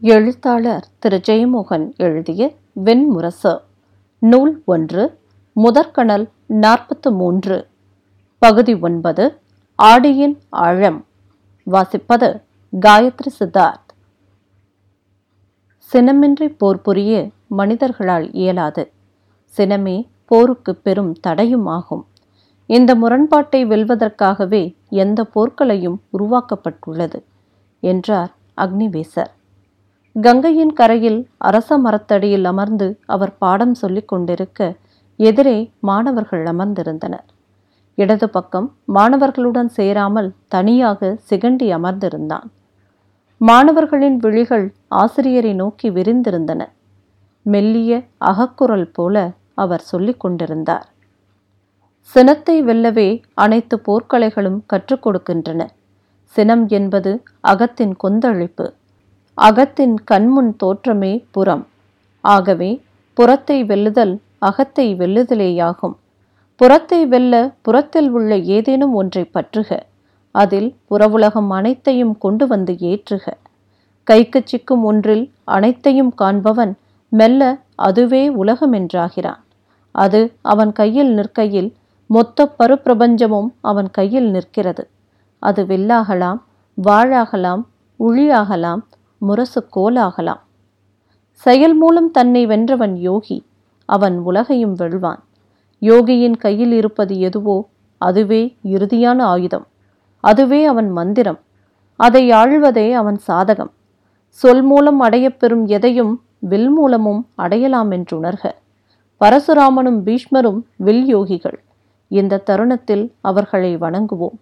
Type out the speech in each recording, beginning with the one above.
எழுத்தாளர் திரு. ஜெயமோகன் எழுதிய வெண்முரசு. நூல் ஒன்று முதற்கணல் நாற்பத்து மூன்று. பகுதி ஒன்பது ஆடியின் ஆழம். வாசிப்பது காயத்ரி சித்தார்த். சினமின்றி போர் புரிய மனிதர்களால் இயலாது. சினமே போருக்கு பெரும் தடையும் ஆகும் இந்த முரண்பாட்டை வெல்வதற்காகவே எந்த போர்களையும் உருவாக்கப்பட்டுள்ளது என்றார் அக்னிவேசர். கங்கையின் கரையில் அரச மரத்தடியில் அமர்ந்து அவர் பாடம் சொல்லிக் கொண்டிருக்க எதிரே மாணவர்கள் அமர்ந்திருந்தனர். இடது பக்கம் மாணவர்களுடன் சேராமல் தனியாக சிகண்டி அமர்ந்திருந்தான். மாணவர்களின் விழிகள் ஆசிரியரை நோக்கி விரிந்திருந்தன. மெல்லிய அகக்குரல் போல அவர் சொல்லிக் கொண்டிருந்தார். சினத்தை வெல்லவே அனைத்து போர்க்கலைகளும் கற்றுக் கொடுக்கின்றன. சினம் என்பது அகத்தின் கொந்தளிப்பு. அகத்தின் கண்முன் தோற்றமே புறம். ஆகவே புறத்தை வெல்லுதல் அகத்தை வெல்லுதலேயாகும். புறத்தை வெல்ல புறத்தில் உள்ள ஏதேனும் ஒன்றை பற்றுக. அதில் புறவுலகம் அனைத்தையும் கொண்டு வந்து ஏற்றுக. கைக்கு சிக்கும் ஒன்றில் அனைத்தையும் காண்பவன் மெல்ல அதுவே உலகம் என்றாகிறான். அது அவன் கையில் நிற்கையில் மொத்த பருப்பிரபஞ்சமும் அவன் கையில் நிற்கிறது. அது வில்லாகலாம் வாழாகலாம் உளியாகலாம் முரசு கோலாகலாம். செயல் மூலம் தன்னை வென்றவன் யோகி அவன் உலகையும் வெல்வான். யோகியின் கையில் இருப்பது எதுவோ அதுவே இறுதியான ஆயுதம். அதுவே அவன் மந்திரம். அதை ஆழ்வதே அவன் சாதகம். சொல் மூலம் அடையப்பெறும் எதையும் வில் மூலமும் அடையலாம் என்றுணர்க. பரசுராமனும் பீஷ்மரும் வில் யோகிகள். இந்த தருணத்தில் அவர்களை வணங்குவோம்.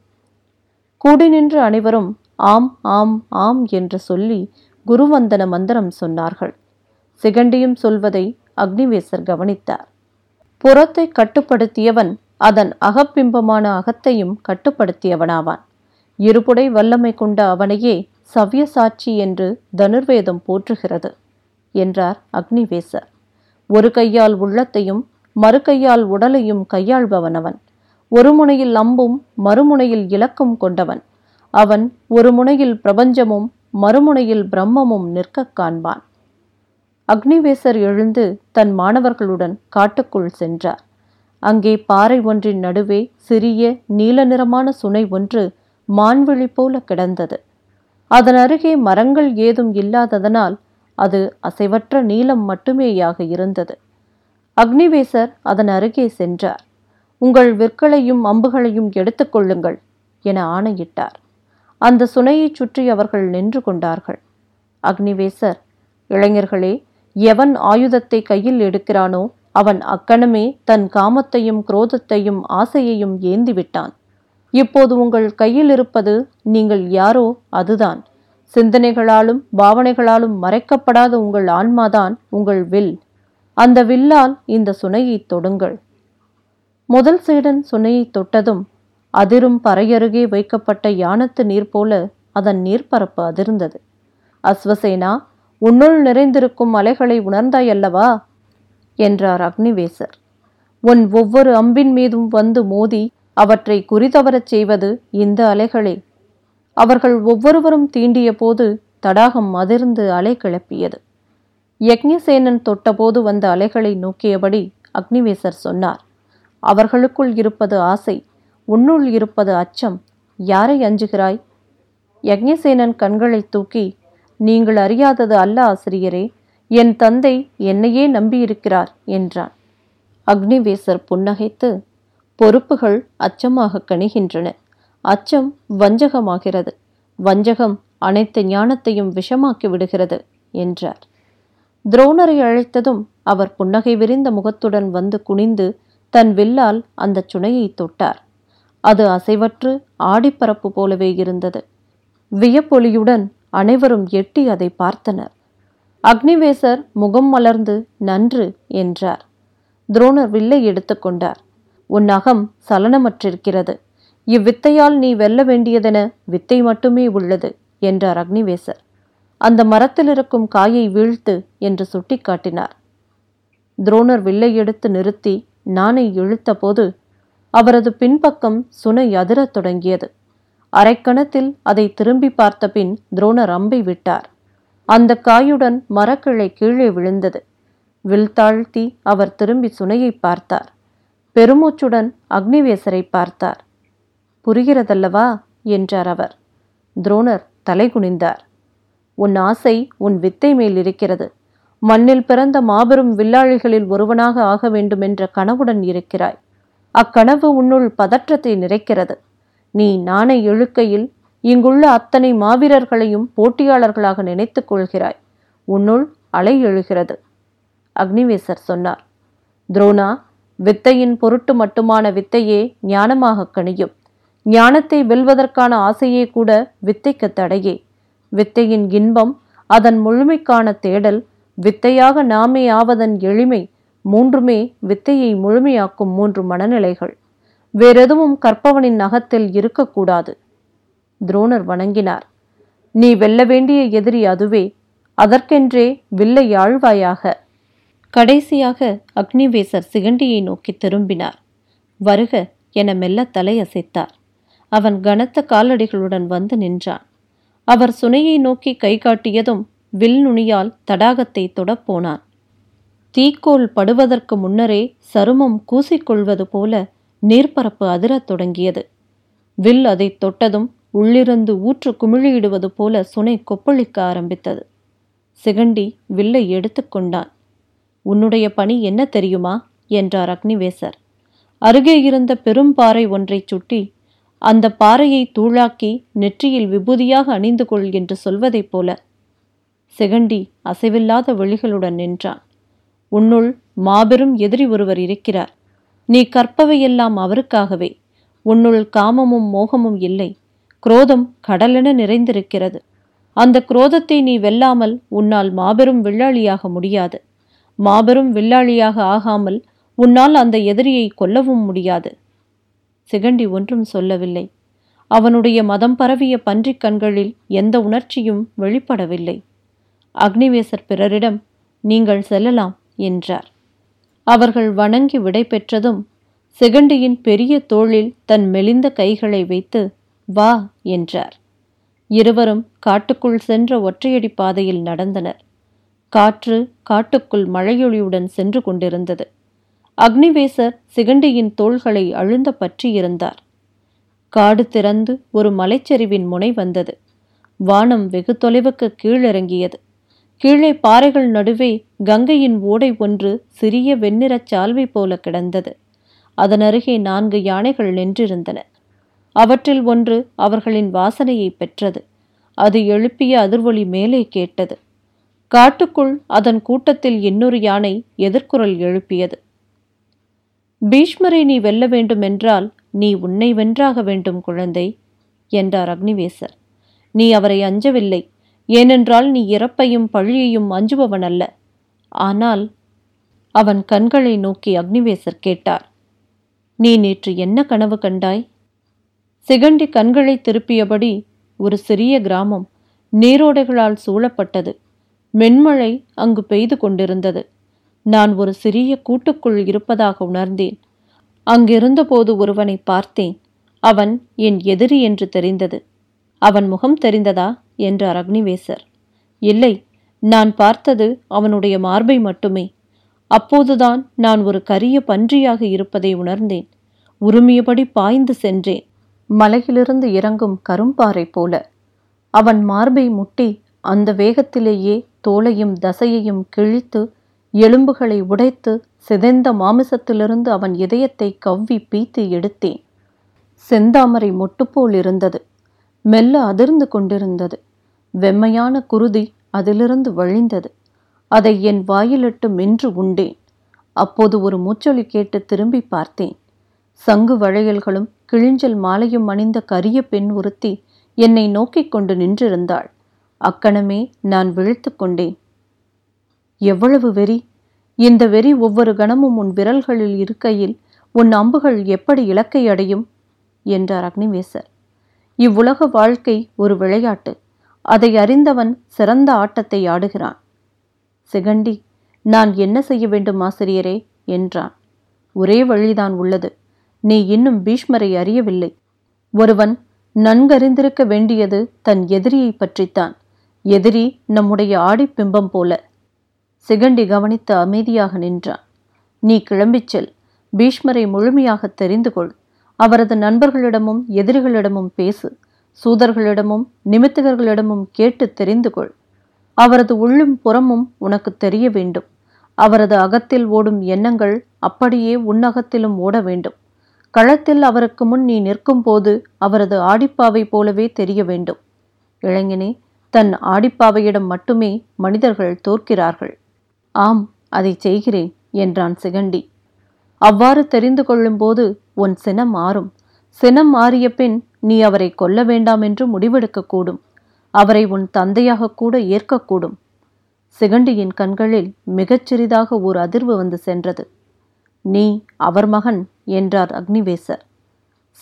கூடி நின்று அனைவரும் ஆம் ஆம் ஆம் என்று சொல்லி குருவந்தன மந்திரம் சொன்னார்கள். சிகண்டியும் சொல்வதை அக்னிவேசர் கவனித்தார். புறத்தை கட்டுப்படுத்தியவன் அதன் அகப்பிம்பமான அகத்தையும் கட்டுப்படுத்தியவனாவான். இருபுடை வல்லமை கொண்ட அவனையே சவ்யசாட்சி என்று தனுர்வேதம் போற்றுகிறது என்றார் அக்னிவேசர். ஒரு கையால் உள்ளத்தையும் மறு கையால் உடலையும் கையாள்பவன் அவன் ஒரு முனையில் அம்பும் மறுமுனையில் இலக்கும் கொண்டவன். அவன் ஒரு முனையில் பிரபஞ்சமும் மறுமுனையில் பிரம்மமும் நிற்கக் காண்பான். அக்னிவேசர் எழுந்து தன் மாணவர்களுடன் காட்டுக்குள் சென்றார். அங்கே பாறை ஒன்றின் நடுவே சிறிய நீல நிறமான சுனை ஒன்று மான்விழி போல கிடந்தது. அதன் அருகே மரங்கள் ஏதும் இல்லாததனால் அது அசைவற்ற நீளம் மட்டுமேயாக இருந்தது. அக்னிவேசர் அதன் அருகே சென்றார். உங்கள் விற்களையும் அம்புகளையும் எடுத்துக்கொள்ளுங்கள் என ஆணையிட்டார். அந்த சுனையைச் சுற்றி அவர்கள் நின்று கொண்டார்கள். அக்னிவேசர் இளைஞர்களே எவன் ஆயுதத்தை கையில் எடுக்கிறானோ அவன் அக்கணமே தன் காமத்தையும் குரோதத்தையும் ஆசையையும் ஏந்திவிட்டான். இப்போது உங்கள் கையில் இருப்பது நீங்கள் யாரோ அதுதான். சிந்தனைகளாலும் பாவனைகளாலும் மறைக்கப்படாத உங்கள் ஆன்மாதான் உங்கள் வில். அந்த வில்லால் இந்த சுனையை தொடுங்கள். முதல் சீடன் சுனையை தொட்டதும் அதிரும் பறையருகே வைக்கப்பட்ட யானத்து நீர் போல அதன் நீர்ப்பரப்பு அதிர்ந்தது. அஸ்வசேனா உன்னுள் நிறைந்திருக்கும் அலைகளை உணர்ந்தாயல்லவா? என்றார் அக்னிவேசர். உன் ஒவ்வொரு அம்பின் மீதும் வந்து மோதி அவற்றை குறிதவரச் செய்வது இந்த அலைகளே. அவர்கள் ஒவ்வொருவரும் தீண்டிய போது தடாகம் அதிர்ந்து அலை கிளப்பியது. யக்ஞசேனன் தொட்டபோது வந்த அலைகளை நோக்கியபடி அக்னிவேசர் சொன்னார். அவர்களுக்குள் இருப்பது ஆசை. உன்னுள் இருப்பது அச்சம். யாரை அஞ்சுகிறாய்? யக்ஞசேனன் கண்களை தூக்கி நீங்கள் அறியாதது அல்ல ஆசிரியரே என் தந்தை என்னையே நம்பியிருக்கிறார் என்றான். அக்னிவேசர் புன்னகைத்து பொறுப்புகள் அச்சமாக கணிகின்றன. அச்சம் வஞ்சகமாகிறது. வஞ்சகம் அனைத்து ஞானத்தையும் விஷமாக்கி விடுகிறது என்றார். துரோணரை அழைத்ததும் அவர் புன்னகை விரிந்த முகத்துடன் வந்து குனிந்து தன் வில்லால் அந்த சுனையை தொட்டார். அது அசைவற்று ஆடிப்பரப்பு போலவே இருந்தது. வியப்பொலியுடன் அனைவரும் எட்டி அதை பார்த்தனர். அக்னிவேசர் முகம் மலர்ந்து நன்று என்றார். துரோணர் வில்லை எடுத்துக்கொண்டார் உன் அகம் சலனமற்றிருக்கிறது. இவ்வித்தையால் நீ வெல்ல வேண்டியதென வித்தை மட்டுமே உள்ளது என்றார் அக்னிவேசர். அந்த மரத்தில் இருக்கும் காயை வீழ்த்து என்று சுட்டிக்காட்டினார். துரோணர் வில்லை எடுத்து நிறுத்தி நானை இழுத்தபோது அவரது பின்பக்கம் சுனை அதிரத் தொடங்கியது. அரைக்கணத்தில் அதை திரும்பி பார்த்த பின் துரோணர் அம்பை விட்டார். அந்த காயுடன் மரக்கிளை கீழே விழுந்தது. வில் தாழ்த்தி அவர் திரும்பி சுனையை பார்த்தார். பெருமூச்சுடன் அக்னிவேசரை பார்த்தார். புரிகிறதல்லவா? என்றார் அவர். துரோணர் தலை குனிந்தார். உன் ஆசை உன் வித்தை மேல் இருக்கிறது. மண்ணில் பிறந்த மாபெரும் வில்லாளிகளில் ஒருவனாக ஆக வேண்டுமென்ற கனவுடன் இருக்கிறாய். அக்கனவு உன்னுள் பதற்றத்தை நிறைக்கிறது. நீ நாணை இழுக்கையில் இங்குள்ள அத்தனை மாவீரர்களையும் போட்டியாளர்களாக நினைத்துக் கொள்கிறாய். உன்னுள் அலை எழுகிறது. அக்னிவேசர் சொன்னார். துரோணா வித்தையின் பொருட்டு மட்டுமான வித்தையே ஞானமாக கணியும். ஞானத்தை வெல்வதற்கான ஆசையே கூட வித்தைக்கு தடையே. வித்தையின் இன்பம் அதன் முழுமைக்கான தேடல் வித்தையாக நாமே ஆவதன் எளிமை மூன்றுமே வித்தையை முழுமையாக்கும் மூன்று மனநிலைகள். வேறெதுவும் கற்பவனின் நகத்தில் இருக்கக்கூடாது. துரோணர் வணங்கினார். நீ வெல்ல வேண்டிய எதிரி அதுவே. அதற்கென்றே வில்லை ஆழ்வாயாக. கடைசியாக அக்னிவேசர் சிகண்டியை நோக்கி திரும்பினார். வருக என மெல்ல தலையசைத்தார். அவன் கனத்த காலடிகளுடன் வந்து நின்றான். அவர் சுனையை நோக்கி கை காட்டியதும் வில் நுனியால் தடாகத்தை தொடப்போனான். தீக்கோள் படுவதற்கு முன்னரே சருமம் கூசிக்கொள்வது போல நீர்ப்பரப்பு அதிரத் தொடங்கியது. வில் அதை தொட்டதும் உள்ளிருந்து ஊற்று குமிழியிடுவது போல சுனை கொப்பளிக்க ஆரம்பித்தது. சிகண்டி வில்லை எடுத்துக்கொண்டான் உன்னுடைய பணி என்ன தெரியுமா? என்றார் அக்னிவேசர். அருகே இருந்த பெரும் பாறை ஒன்றைச் சுட்டி அந்த பாறையை தூளாக்கி நெற்றியில் விபூதியாக அணிந்து கொள் என்று சொல்வதைப் போல சிகண்டி அசைவில்லாத விழிகளுடன் நின்றான். உன்னுள் மாபெரும் எதிரி ஒருவர் இருக்கிறார். நீ கற்பவையெல்லாம் அவருக்காகவே. உன்னுள் காமமும் மோகமும் இல்லை. குரோதம் கடலென நிறைந்திருக்கிறது. அந்த குரோதத்தை நீ வெல்லாமல் உன்னால் மாபெரும் வில்லாளியாக முடியாது. மாபெரும் வில்லாளியாக ஆகாமல் உன்னால் அந்த எதிரியை கொல்லவும் முடியாது. சிகண்டி ஒன்றும் சொல்லவில்லை. அவனுடைய மதம் பரவிய பன்றிக் கண்களில் எந்த உணர்ச்சியும் வெளிப்படவில்லை. அக்னிவேசர் பிறரிடம் நீங்கள் செல்லலாம். என்றார். அவர்கள் வணங்கி விடை பெற்றதும் சிகண்டியின் பெரிய தோளில் தன் மெலிந்த கைகளை வைத்து வா என்றார். இருவரும் காட்டுக்குள் சென்ற ஒற்றையடி பாதையில் நடந்தனர். காற்று காட்டுக்குள் மழையொளியுடன் சென்று கொண்டிருந்தது. அக்னிவேசர் சிகண்டியின் தோள்களை அழுந்த பற்றியிருந்தார் காடு திறந்து ஒரு மலைச்சரிவின் முனை வந்தது. வானம் வெகு தொலைவுக்கு கீழிறங்கியது. கீழே பாறைகள் நடுவே கங்கையின் ஓடை ஒன்று சிறிய வெண்ணிறச் சால்வை போல கிடந்தது. அதன் அருகே நான்கு யானைகள் நின்றிருந்தன. அவற்றில் ஒன்று அவர்களின் வாசனையை பெற்றது. அது எழுப்பிய அதிர்வொலி மேலே கேட்டது. காட்டுக்குள் அதன் கூட்டத்தில் இன்னொரு யானை எதிர்குரல் எழுப்பியது. பீஷ்மரை நீ வெல்ல வேண்டுமென்றால் நீ உன்னை வென்றாக வேண்டும் குழந்தை என்றார் அக்னிவேசர். நீ அவரை அஞ்சவில்லை. ஏனென்றால் நீ இறப்பையும் பழியையும் அஞ்சுபவன் அல்ல ஆனால் அவன் கண்களை நோக்கி அக்னிவேசர் கேட்டார் நீ நேற்று என்ன கனவு கண்டாய்? சிகண்டி கண்களை திருப்பியபடி ஒரு சிறிய கிராமம் நீரோடைகளால் சூழப்பட்டது. மென்மழை அங்கு பெய்து கொண்டிருந்தது. நான் ஒரு சிறிய கூட்டுக்குள் இருப்பதாக உணர்ந்தேன். அங்கிருந்தபோது ஒருவனை பார்த்தேன். அவன் என் எதிரி என்று தெரிந்தது. அவன் முகம் தெரிந்ததா? என்றார் அக்னிவேசர். இல்லை நான் பார்த்தது அவனுடைய மார்பை மட்டுமே. அப்போதுதான் நான் ஒரு கரிய பன்றியாக இருப்பதை உணர்ந்தேன். உருமியபடி பாய்ந்து சென்றேன். மலையிலிருந்து இறங்கும் கரும்பாறை போல. அவன் மார்பை முட்டி அந்த வேகத்திலேயே தோலையும் தசையையும் கிழித்து எலும்புகளை உடைத்து சிதைந்த மாமிசத்திலிருந்து அவன் இதயத்தை கவ்வி பீத்து எடுத்தேன். செந்தாமரை மொட்டுப்போல் இருந்தது. மெல்ல அதிர்ந்து கொண்டிருந்தது. வெம்மையான குருதி அதிலிருந்து வழிந்தது. அதை என் வாயிலிட்டு மென்று உண்டேன். அப்போது ஒரு மூச்சொலி கேட்டு திரும்பி பார்த்தேன். சங்கு வளையல்களும் கிழிஞ்சல் மாலையும் அணிந்த கரிய பெண் ஒருத்தி என்னை நோக்கிக் கொண்டு நின்றிருந்தாள். அக்கணமே நான் விழித்து கொண்டேன். எவ்வளவு வெறி? இந்த வெறி ஒவ்வொரு கணமும் உன் விரல்களில் இருக்கையில் உன் அம்புகள் எப்படி இலக்கை அடையும்? என்றார் அக்னிவேசர். இவ்வுலக வாழ்க்கை ஒரு விளையாட்டு. அதை அறிந்தவன் சிறந்த ஆட்டத்தை ஆடுகிறான். சிகண்டி நான் என்ன செய்ய வேண்டும் ஆசிரியரே? என்றான். ஒரே வழிதான் உள்ளது. நீ இன்னும் பீஷ்மரை அறியவில்லை. ஒருவன் நன்கறிந்திருக்க வேண்டியது தன் எதிரியை பற்றித்தான். எதிரி நம்முடைய ஆடிப்பிம்பம் போல. சிகண்டி கவனித்து அமைதியாக நின்றான். நீ கிளம்பிச் செல். பீஷ்மரை முழுமையாக தெரிந்து கொள். அவரது நண்பர்களிடமும் எதிரிகளிடமும் பேசு. சூதர்களிடமும் நிமித்தகர்களிடமும் கேட்டு தெரிந்து கொள். அவரது உள்ளும் புறமும் உனக்கு தெரிய வேண்டும். அவரது அகத்தில் ஓடும் எண்ணங்கள் அப்படியே உன்னகத்திலும் ஓட வேண்டும். களத்தில் அவருக்கு முன் நீ நிற்கும் போது அவரது ஆடிப்பாவை போலவே தெரிய வேண்டும். இளைஞனே தன் ஆடிப்பாவையிடம் மட்டுமே மனிதர்கள் தோற்கிறார்கள். ஆம் அதை செய்கிறேன் என்றான் சிகண்டி. அவ்வாறு தெரிந்து கொள்ளும்போது உன் சினம் மாறும். சினம் மாறிய பின் நீ அவரை கொல்ல வேண்டாம் என்று முடிவெடுக்கக்கூடும் அவரை உன் தந்தையாக கூட ஏற்கக்கூடும் சிகண்டியின் கண்களில் மிகச்சிறிதாக ஓர் ஒரு அதிர்வு வந்து சென்றது. நீ அவர் மகன் என்றார் அக்னிவேசர்.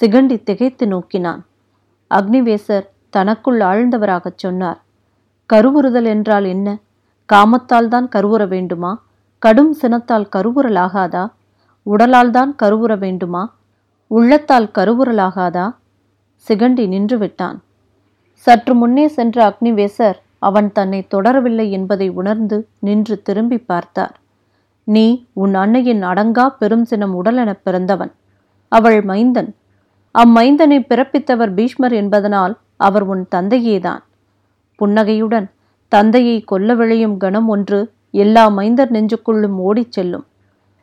சிகண்டி திகைத்து நோக்கினான். அக்னிவேசர் தனக்குள் ஆழ்ந்தவராகச் சொன்னார். கருவுறுதல் என்றால் என்ன? காமத்தால் தான் கருவுற வேண்டுமா? கடும் சினத்தால் கருவுறலாகாதா? உடலால் தான் கருவுற வேண்டுமா? உள்ளத்தால் கருவுறலாகாதா? சிகண்டி நின்று விட்டான் சற்று முன்னே சென்ற அக்னிவேசர் அவன் தன்னை தொடரவில்லை என்பதை உணர்ந்து நின்று திரும்பி பார்த்தார். நீ உன் அன்னையின் அடங்கா பெரும் சினம் உடலெனப் பிறந்தவன். அவள் மைந்தன். அம்மைந்தனை பிறப்பித்தவர் பீஷ்மர் என்பதனால் அவர் உன் தந்தையேதான். புன்னகையுடன் தந்தையை கொல்ல விளையும் கணம் ஒன்று எல்லா மைந்தர் நெஞ்சுக்குள்ளும் ஓடிச் செல்லும்.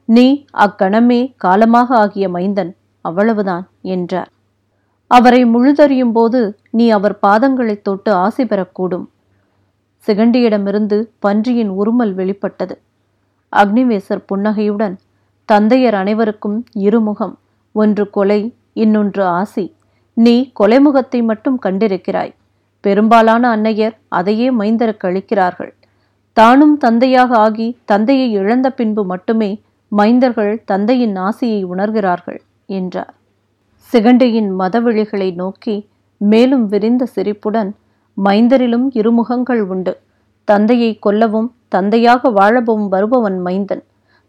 நீ அக்கணமே காலமாக ஆகிய மைந்தன் அவ்வளவுதான் என்றார். அவரை முழுதறியும் போது நீ அவர் பாதங்களைத் தொட்டு ஆசை பெறக்கூடும். சிகண்டியிடமிருந்து பன்றியின் உருமல் வெளிப்பட்டது. அக்னிவேசர் புன்னகையுடன் தந்தையர் அனைவருக்கும் இருமுகம் ஒன்று கொலை இன்னொன்று ஆசி. நீ கொலைமுகத்தை மட்டும் கண்டிருக்கிறாய். பெரும்பாலான அன்னையர் அதையே மைந்தருக்கு அளிக்கிறார்கள். தானும் தந்தையாக ஆகி தந்தையை இழந்த பின்பு மட்டுமே மைந்தர்கள் தந்தையின் ஆசையை உணர்கிறார்கள் என்றார். சிகண்டியின் மதவெளிகளை நோக்கி மேலும் விரிந்த சிரிப்புடன் மைந்தரிலும் இருமுகங்கள் உண்டு. தந்தையை கொல்லவும் தந்தையாக வாழவும் வருபவன் மைந்தன்.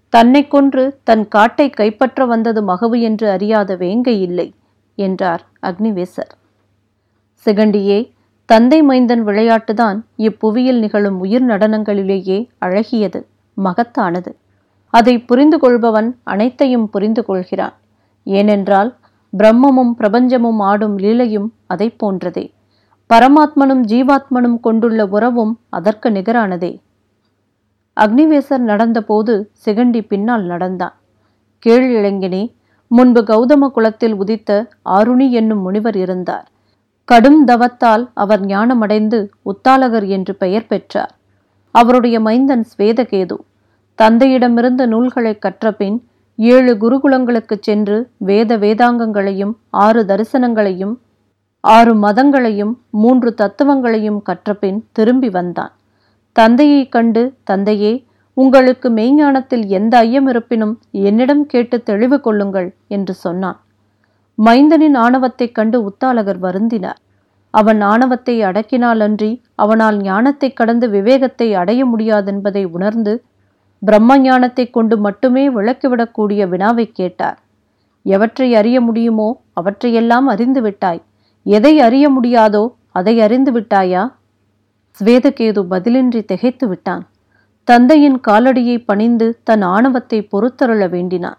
தன்னை கொன்று தன் காட்டை கைப்பற்ற வந்தது மகவு என்று அறியாத வேங்கை இல்லை என்றார் அக்னிவேசர். சிகண்டியே தந்தை மைந்தன் விளையாட்டுதான் இப்புவியில் நிகழும் உயிர் நடனங்களிலேயே அழகியது மகத்தானது. அதை புரிந்து கொள்பவன் அனைத்தையும் புரிந்து கொள்கிறான் ஏனென்றால் பிரம்மமும் பிரபஞ்சமும் ஆடும் லீலையும் அதை போன்றதே. பரமாத்மனும் ஜீவாத்மனும் கொண்டுள்ள உறவும் அதற்கு நிகரானதே. அக்னிவேசர் நடந்தபோது சிகண்டி பின்னால் நடந்தான். கீழ் இளைஞனே முன்பு கௌதம குலத்தில் உதித்த ஆருணி என்னும் முனிவர் இருந்தார். கடும் தவத்தால் அவர் ஞானமடைந்து உத்தாலகர் என்று பெயர் பெற்றார். அவருடைய மைந்தன் ஸ்வேதகேது. தந்தையிடமிருந்த நூல்களை கற்றபின் ஏழு குருகுலங்களுக்குச் சென்று வேத வேதாங்கங்களையும் ஆறு தரிசனங்களையும் ஆறு மதங்களையும் மூன்று தத்துவங்களையும் கற்றபின் திரும்பி வந்தான். தந்தையைக் கண்டு தந்தையே உங்களுக்கு மெய்ஞானத்தில் எந்த ஐயம் இருப்பினும் என்னிடம் கேட்டு தெளிவு கொள்ளுங்கள் என்று சொன்னான். மைந்தனின் ஆணவத்தைக் கண்டு உத்தாலகர் வருந்தினார். அவன் ஆணவத்தை அடக்கினாலன்றி அவனால் ஞானத்தைக் கடந்து விவேகத்தை அடைய முடியாதென்பதை உணர்ந்து பிரம்ம ஞானத்தை கொண்டு மட்டுமே விளக்கிவிடக்கூடிய வினாவை கேட்டார். எவற்றை அறிய முடியுமோ அவற்றையெல்லாம் அறிந்து விட்டாய் எதை அறிய முடியாதோ அதை அறிந்து விட்டாயா ஸ்வேதகேது பதிலின்றி திகைத்து விட்டான். தந்தையின் காலடியை பணிந்து தன் ஆணவத்தை பொறுத்தருள வேண்டினான்.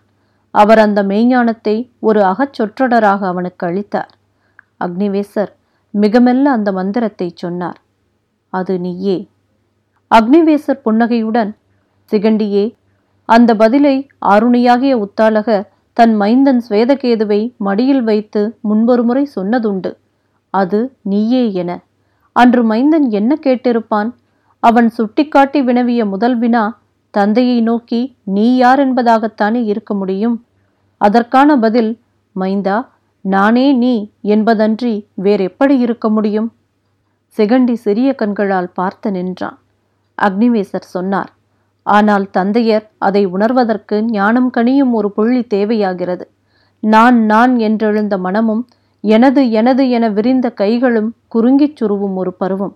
அவர் அந்த மெய்ஞானத்தை ஒரு அகச்சொற்றொடராக அவனுக்கு அளித்தார். அக்னிவேசர் மிக மெல்ல அந்த மந்திரத்தை சொன்னார். அது நீயே. அக்னிவேசர் புன்னகையுடன் சிகண்டியே. அந்த பதிலை ஆருணியாகிய உத்தாலக தன் மைந்தன் ஸ்வேதகேதுவை மடியில் வைத்து முன்பொரு முறை சொன்னதுண்டு. அது நீயே என. அன்று மைந்தன் என்ன கேட்டிருப்பான்? அவன் சுட்டிக்காட்டி வினவிய முதல் வினா தந்தையை நோக்கி நீ யார் என்பதாகத்தானே இருக்க முடியும்? அதற்கான பதில் மைந்தா நானே நீ என்பதன்றி வேறெப்படி இருக்க முடியும்? சிகண்டி சிறிய கண்களால் பார்த்து நின்றான். அக்னிவேசர் சொன்னார் ஆனால் தந்தையர் அதை உணர்வதற்கு ஞானம் கனியும் ஒரு புள்ளி தேவையாகிறது. நான் நான் என்றெழுந்த மனமும் எனது எனது என விரிந்த கைகளும் குறுங்கிச் சுருவும் ஒரு பருவம்.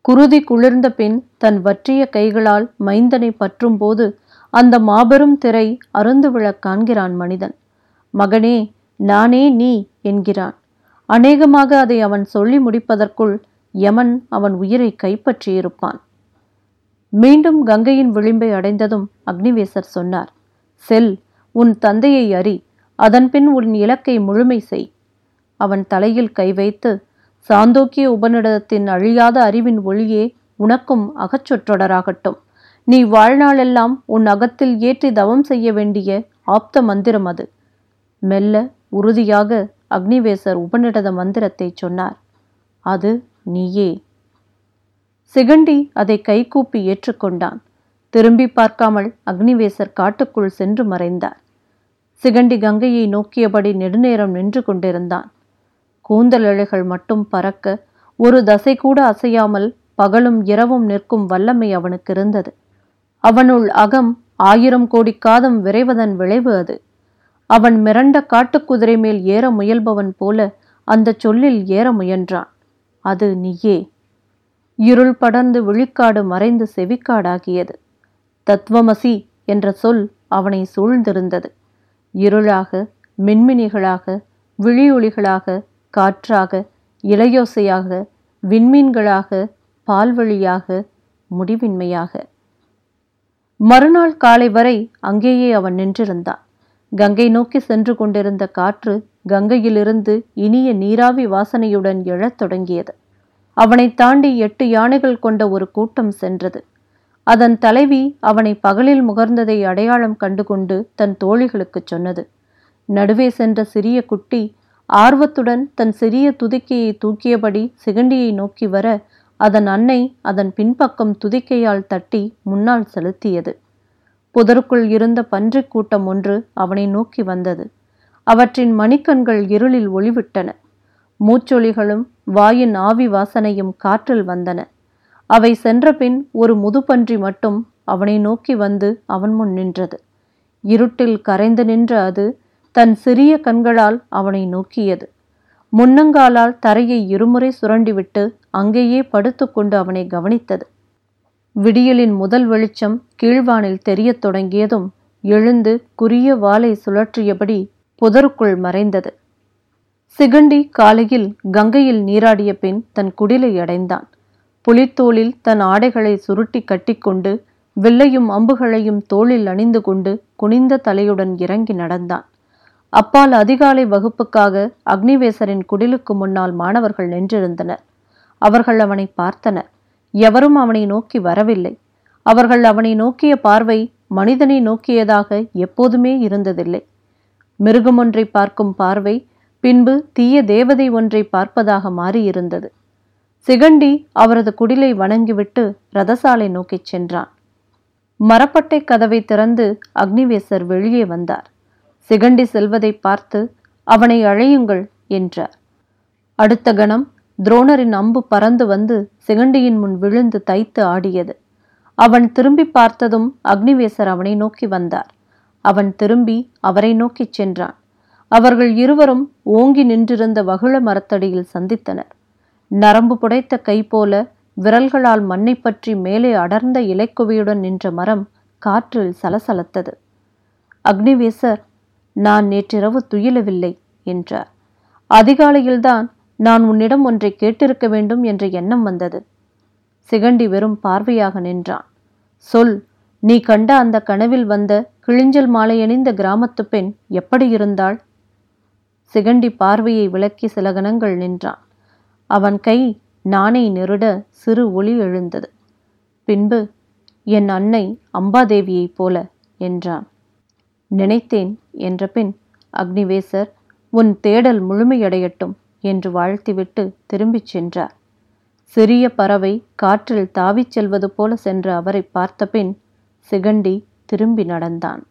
குருதி குளிர்ந்த பின் தன் வற்றிய கைகளால் மைந்தனை பற்றும்போது அந்த மாபெரும் திரை அருந்து விழக் காண்கிறான் மனிதன். மகனே நானே நீ என்கிறான். அநேகமாக அதை அவன் சொல்லி முடிப்பதற்குள் யமன் அவன் உயிரை கைப்பற்றியிருப்பான். மீண்டும் கங்கையின் விளிம்பை அடைந்ததும் அக்னிவேசர் சொன்னார் செல் உன் தந்தையை அறி அதன்பின் உன் இலக்கை முழுமை செய். அவன் தலையில் கை வைத்து சாந்தோக்கிய உபநிடதத்தின் அழியாத அறிவின் ஒளியே உனக்கும் அகச்சொற்றொடராகட்டும். நீ வாழ்நாளெல்லாம் உன் அகத்தில் ஏற்றி தவம் செய்ய வேண்டிய ஆப்த மந்திரம் அது. மெல்ல உறுதியாக அக்னிவேசர் உபநிடத மந்திரத்தை சொன்னார் அது நீயே. சிகண்டி அதை கைகூப்பி ஏற்றுக்கொண்டான். திரும்பி பார்க்காமல் அக்னிவேசர் காட்டுக்குள் சென்று மறைந்தார். சிகண்டி கங்கையை நோக்கியபடி நெடுநேரம் நின்று கொண்டிருந்தான். கூந்தல் இழைகள் மட்டும் பறக்க ஒரு தசை கூட அசையாமல் பகலும் இரவும் நிற்கும் வல்லமை அவனுக்கு இருந்தது. அவனுள் அகம் ஆயிரம் கோடி காதம் விரைவதன் விளைவு அது. அவன் மிரண்ட காட்டுக்குதிரை மேல் ஏற முயல்பவன் போல அந்த சொல்லில் ஏற முயன்றான். அது நீயே. இருள் படர்ந்து விழிக்காடு மறைந்து செவிக்காடாகியது. தத்துவமசி என்ற சொல் அவனை சூழ்ந்திருந்தது. இருளாக மின்மினிகளாக விழியொளிகளாக காற்றாக இளையோசையாக விண்மீன்களாக பால்வழியாக முடிவின்மையாக. மறுநாள் காலை வரை அங்கேயே அவன் நின்றிருந்தான். கங்கை நோக்கி சென்று கொண்டிருந்த காற்று கங்கையிலிருந்து இனிய நீராவி வாசனையுடன் எழத் தொடங்கியது. அவனை தாண்டி எட்டு யானைகள் கொண்ட ஒரு கூட்டம் சென்றது. அதன் தலைவி அவனை பகலில் முகர்ந்ததை அடையாளம் கண்டுகொண்டு தன் தோழிகளுக்குச் சொன்னது. நடுவே சென்ற சிறிய குட்டி ஆர்வத்துடன் தன் சிறிய துதிக்கையை தூக்கியபடி சிகண்டியை நோக்கி வர அதன் அன்னை அதன் பின்பக்கம் துதிக்கையால் தட்டி முன்னால் செலுத்தியது. புதருக்குள் இருந்த பன்றிக் கூட்டம் ஒன்று அவனை நோக்கி வந்தது. அவற்றின் மணிக்கண்கள் இருளில் ஒளிவிட்டன. மூச்சொலிகளும் வாயின் ஆவி வாசனையும் காற்றில் வந்தன. அவை சென்றபின் ஒரு முதுபன்றி மட்டும் அவனை நோக்கி வந்து அவன் முன் நின்றது. இருட்டில் கரைந்து நின்ற அது தன் சிறிய கண்களால் அவனை நோக்கியது. முன்னங்காலால் தரையை இருமுறை சுரண்டிவிட்டு அங்கேயே படுத்துக்கொண்டு அவனை கவனித்தது. விடியலின் முதல் வெளிச்சம் கீழ்வானில் தெரியத் தொடங்கியதும் எழுந்து குரிய வாளை சுழற்றியபடி புதருக்குள் மறைந்தது. சிகண்டி காலையில் கங்கையில் நீராடிய பின் தன் குடிலை அடைந்தான். புலித்தோளில் தன் ஆடைகளை சுருட்டி கட்டிக்கொண்டு வில்லையும் அம்புகளையும் தோளில் அணிந்து கொண்டு குனிந்த தலையுடன் இறங்கி நடந்தான். அப்பால் அதிகாலை வகுப்புக்காக அக்னிவேசரின் குடிலுக்கு முன்னால் மாணவர்கள் நின்றிருந்தனர். அவர்கள் அவனை பார்த்தனர். எவரும் அவனை நோக்கி வரவில்லை. அவர்கள் அவனை நோக்கிய பார்வை மனிதனை நோக்கியதாக எப்போதுமே இருந்ததில்லை. மிருகமொன்றை பார்க்கும் பார்வை பின்பு தீய தேவதை ஒன்றை பார்ப்பதாக மாறியிருந்தது. சிகண்டி அவரது குடிலை வணங்கிவிட்டு ரதசாலை நோக்கிச் சென்றான். மரப்பட்டை கதவை திறந்து அக்னிவேசர் வெளியே வந்தார். சிகண்டி செல்வதை பார்த்து அவனை அழையுங்கள் என்றார். அடுத்த கணம் துரோணரின் அம்பு பறந்து வந்து சிகண்டியின் முன் விழுந்து தைத்து ஆடியது. அவன் திரும்பி பார்த்ததும் அக்னிவேசர் அவனை நோக்கி வந்தார். அவன் திரும்பி அவரை நோக்கிச் சென்றான். அவர்கள் இருவரும் ஓங்கி நின்றிருந்த வகுள மரத்தடியில் சந்தித்தனர். நரம்பு புடைத்த கை போல விரல்களால் மண்ணை பற்றி மேலே அடர்ந்த இலைக்குவியுடன் நின்ற மரம் காற்றில் சலசலத்தது. அக்னிவேசர் நான் நேற்றிரவு துயிலவில்லை என்றார். அதிகாலையில்தான் நான் உன்னிடம் ஒன்றை கேட்டிருக்க வேண்டும் என்ற எண்ணம் வந்தது. சிகண்டி வெறும் பார்வையாக நின்றான். சொல் நீ கண்ட அந்த கனவில் வந்த கிழிஞ்சல் மாலையணிந்த கிராமத்து பெண் எப்படி இருந்தாள்? சிகண்டி பார்வையை விளக்கி சில கணங்கள் நின்றான். அவன் கை நானை நெருட சிறு ஒளி எழுந்தது. பின்பு என் அன்னை அம்பாதேவியைப் போல என்றான். நினைத்தேன் என்ற பின் அக்னிவேசர் உன் தேடல் முழுமையடையட்டும் என்று வாழ்த்திவிட்டு திரும்பிச் சென்றார். சிறிய பறவை காற்றில் தாவிச் செல்வது போல சென்ற அவரை பார்த்தபின் சிகண்டி திரும்பி நடந்தான்.